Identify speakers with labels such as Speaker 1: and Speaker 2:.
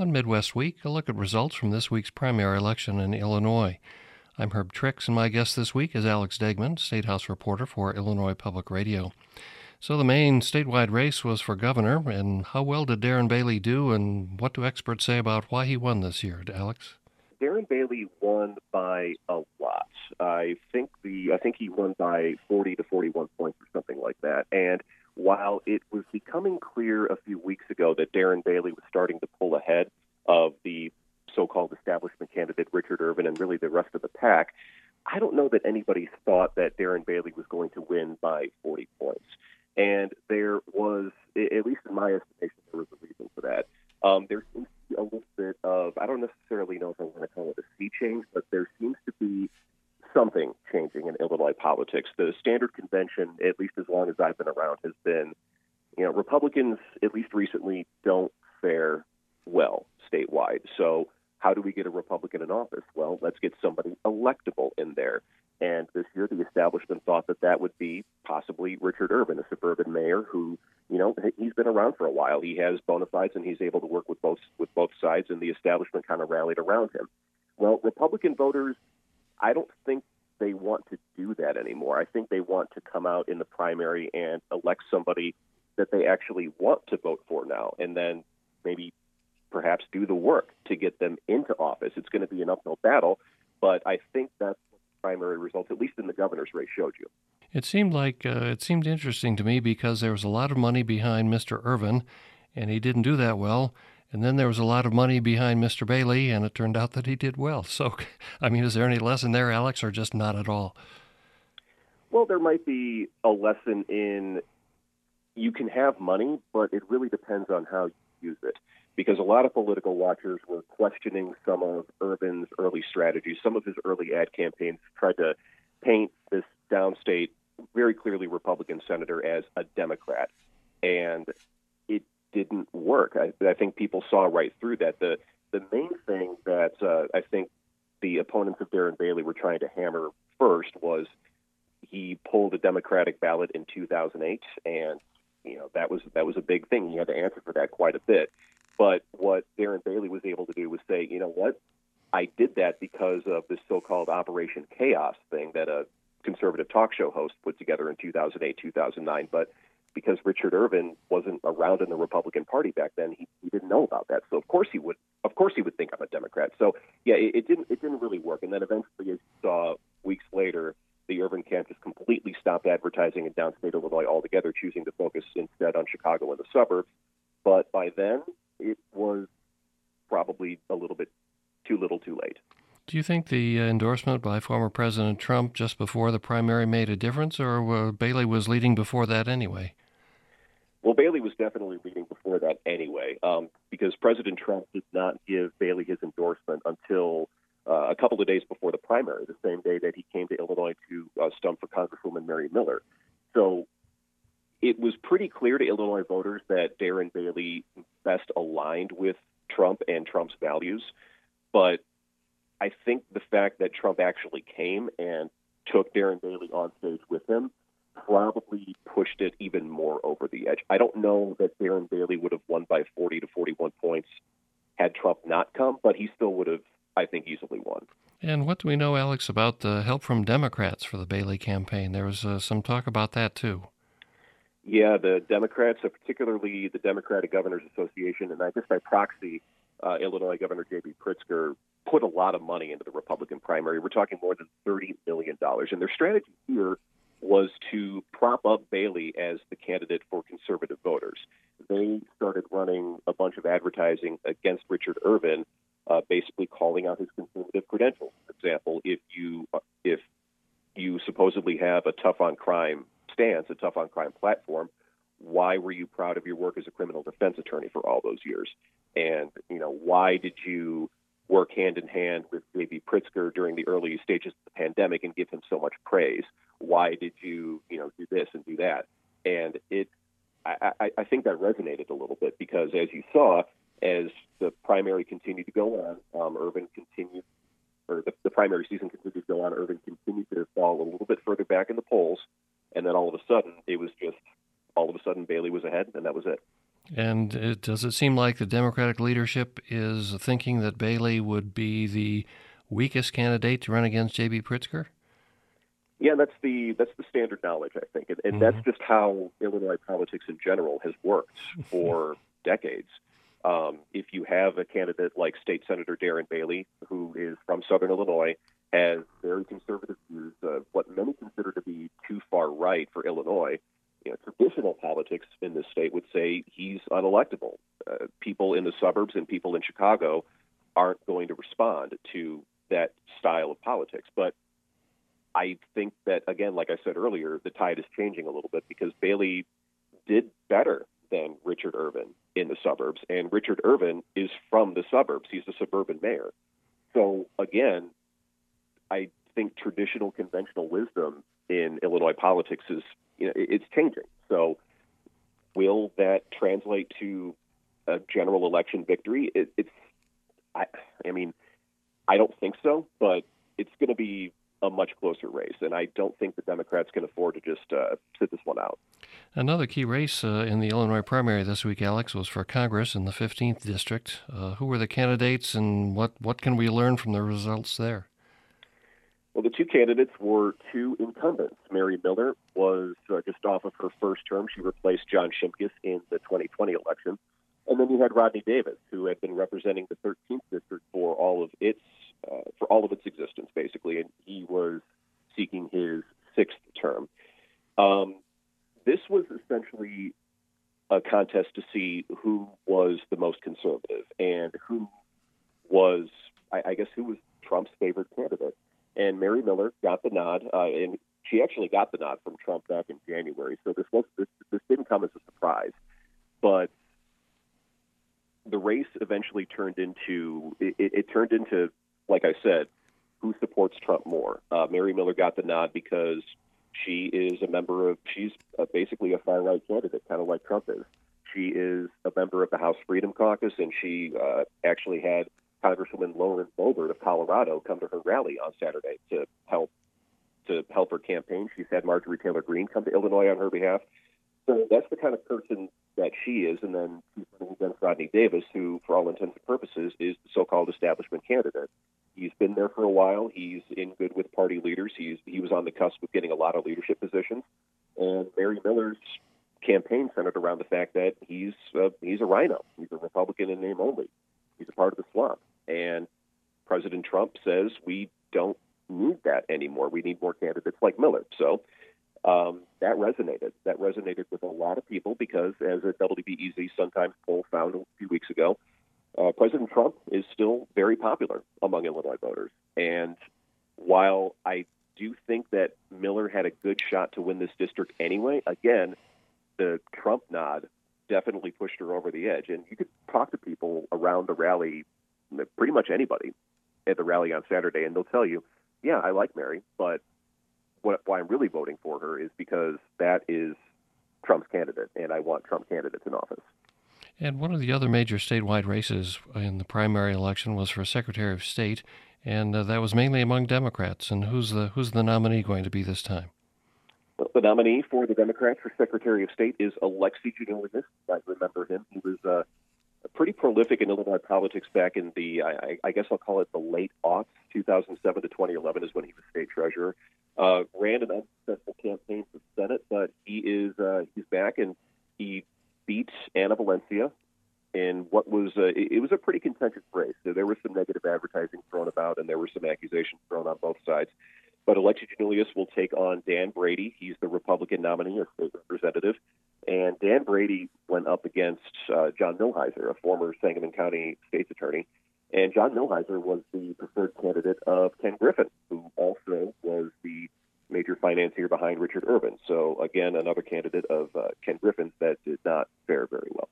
Speaker 1: On Midwest Week, a look at results from this week's primary election in Illinois. I'm Herb Trix, and my guest this week is Alex Degman, State House reporter for Illinois Public Radio. So, the main statewide race was for governor, and how well did Darren Bailey do, and what do experts say about why he won this year, Alex?
Speaker 2: Darren Bailey won by a lot. I think the I think he won by 40 to 41 points or something like that. And while it was becoming clear a few weeks ago that Darren Bailey was starting to pull ahead of the so-called establishment candidate Richard Irvin and really the rest of the pack, I don't know that anybody thought that Darren Bailey was going to win by 40 points. And there was, at least in my estimation, there was a reason for that. Um, there seems to be a little bit of, I don't necessarily know if I want to call it a sea change, but there seems to be something changing in Illinois politics. The standard convention, at least as long as I've been around, has been, you know, Republicans, at least recently, don't fare well statewide. So, how do we get a Republican in office? Well, let's get somebody electable in there. And this year, the establishment thought that that would be possibly Richard Irvin, a suburban mayor who, you know, he's been around for a while. He has bona fides, and he's able to work with both with both sides. And the establishment kind of rallied around him. Well, Republican voters I don't think they want to do that anymore. I think they want to come out in the primary and elect somebody that they actually want to vote for now, and then maybe perhaps do the work to get them into office. It's going to be an uphill battle, but I think that's what the primary results, at least in the governor's race, showed you.
Speaker 1: It seemed like uh, it seemed interesting to me because there was a lot of money behind Mr. Irvin, and he didn't do that well. And then there was a lot of money behind Mr. Bailey, and it turned out that he did well. So, I mean, is there any lesson there, Alex, or just not at all?
Speaker 2: Well, there might be a lesson in you can have money, but it really depends on how you use it. Because a lot of political watchers were questioning some of Irvin's early strategies. Some of his early ad campaigns tried to paint this downstate, very clearly Republican senator as a Democrat. And didn't work. I, I think people saw right through that. The the main thing that uh, I think the opponents of Darren Bailey were trying to hammer first was he pulled a Democratic ballot in 2008, and you know that was that was a big thing. He had to answer for that quite a bit. But what Darren Bailey was able to do was say, you know what, I did that because of this so-called Operation Chaos thing that a conservative talk show host put together in 2008, 2009. But because Richard Irvin wasn't around in the Republican Party back then, he, he didn't know about that. So of course he would, of course he would think I'm a Democrat. So yeah, it, it didn't, it didn't really work. And then eventually, as you saw weeks later, the Irvin camp just completely stopped advertising in downstate Illinois altogether, choosing to focus instead on Chicago and the suburbs. But by then, it was probably a little bit too little, too late.
Speaker 1: Do you think the uh, endorsement by former President Trump just before the primary made a difference, or uh, Bailey was leading before that anyway?
Speaker 2: Well, Bailey was definitely leading before that anyway, um, because President Trump did not give Bailey his endorsement until uh, a couple of days before the primary, the same day that he came to Illinois to uh, stump for Congresswoman Mary Miller. So it was pretty clear to Illinois voters that Darren Bailey best aligned with Trump and Trump's values. But I think the fact that Trump actually came and took Darren Bailey on stage with him probably pushed it even more over the edge. I don't know that Darren Bailey would have won by 40 to 41 points had Trump not come, but he still would have, I think, easily won.
Speaker 1: And what do we know, Alex, about the help from Democrats for the Bailey campaign? There was uh, some talk about that, too.
Speaker 2: Yeah, the Democrats, uh, particularly the Democratic Governors Association, and I guess by proxy, uh, Illinois Governor J.B. Pritzker put a lot of money into the Republican primary. We're talking more than $30 million. And their strategy here was to prop up Bailey as the candidate for conservative voters. They started running a bunch of advertising against Richard Irvin, uh, basically calling out his conservative credentials. For example, if you if you supposedly have a tough on crime stance, a tough on crime platform, why were you proud of your work as a criminal defense attorney for all those years? And you know, why did you work hand in hand with J.B. Pritzker during the early stages of the pandemic and give him so much praise? Why did you, you know, do this and do that? And it, I, I, think that resonated a little bit because, as you saw, as the primary continued to go on, um, Irvin continued, or the, the primary season continued to go on. Irvin continued to fall a little bit further back in the polls, and then all of a sudden, it was just all of a sudden Bailey was ahead, and that was it.
Speaker 1: And it, does it seem like the Democratic leadership is thinking that Bailey would be the weakest candidate to run against J.B. Pritzker?
Speaker 2: Yeah, that's the that's the standard knowledge, I think, and, and mm-hmm. that's just how Illinois politics in general has worked for decades. Um, if you have a candidate like State Senator Darren Bailey, who is from Southern Illinois, has very conservative views, of what many consider to be too far right for Illinois, traditional politics in this state would say he's unelectable. Uh, people in the suburbs and people in Chicago aren't going to respond to that style of politics. But I think that, again, like I said earlier, the tide is changing a little bit because Bailey did better than Richard Irvin in the suburbs, and Richard Irvin is from the suburbs. He's a suburban mayor. So, again, I think traditional conventional wisdom in Illinois politics is, you know, it's changing. So, will that translate to a general election victory? It, it's, I, I mean, I don't think so, but it's going to be a much closer race, and I don't think the Democrats can afford to just uh, sit this one out.
Speaker 1: Another key race uh, in the Illinois primary this week, Alex, was for Congress in the 15th district. Uh, who were the candidates, and what what can we learn from the results there?
Speaker 2: Well, the two candidates were two incumbents. Mary Miller was uh, just off of her first term; she replaced John Shimkus in the 2020 election. And then you had Rodney Davis, who had been representing the 13th district for all of its uh, for all of its existence, basically, and he was seeking his sixth term. Um, this was essentially a contest to see who was the most conservative and who was, I, I guess, who was Trump's favorite candidate. And Mary Miller got the nod, uh, and she actually got the nod from Trump back in January. So this was this, this didn't come as a surprise, but the race eventually turned into it, it turned into like I said, who supports Trump more? Uh, Mary Miller got the nod because she is a member of, she's basically a far right candidate, kind of like Trump is. She is a member of the House Freedom Caucus, and she uh, actually had Congresswoman Lauren Boebert of Colorado come to her rally on Saturday to help to help her campaign. She's had Marjorie Taylor Greene come to Illinois on her behalf. So that's the kind of person that she is, and then she's running against Rodney Davis, who, for all intents and purposes, is the so-called establishment candidate. He's been there for a while. He's in good with party leaders. He's he was on the cusp of getting a lot of leadership positions. And Mary Miller's campaign centered around the fact that he's uh, he's a rhino. He's a Republican in name only. He's a part of the swamp. And President Trump says we don't need that anymore. We need more candidates like Miller. So um, that resonated. That resonated with a lot of people because, as a WBEZ Sun Times poll found a few weeks ago, uh, President Trump is still very popular among Illinois voters. And while I do think that Miller had a good shot to win this district anyway, again, the Trump nod definitely pushed her over the edge. And you could talk to people around the rally, pretty much anybody at the rally on Saturday, and they'll tell you, yeah, I like Mary, but what, why I'm really voting for her is because that is Trump's candidate, and I want Trump candidates in office.
Speaker 1: And one of the other major statewide races in the primary election was for Secretary of State, and uh, that was mainly among Democrats. And who's the who's the nominee going to be this time?
Speaker 2: The nominee for the Democrats for Secretary of State is Alexi Giannoulias. I remember him. He was uh, pretty prolific in Illinois politics back in the, I, I guess I'll call it the late aughts, 2007 to 2011 is when he was state treasurer. Uh, ran an unsuccessful campaign for Senate, but he is uh, he's back and he beat Anna Valencia in what was a, it was a pretty contentious race. So there was some negative advertising thrown about, and there were some accusations thrown on both sides. But Alexi Giannoulias will take on Dan Brady. He's the Republican nominee, a state representative. Dan Brady went up against uh, John Milhiser, a former Sangamon County state's attorney. And John Milhiser was the preferred candidate of Ken Griffin, who also was the major financier behind Richard Irvin. So, again, another candidate of uh, Ken Griffin's that did not fare very well.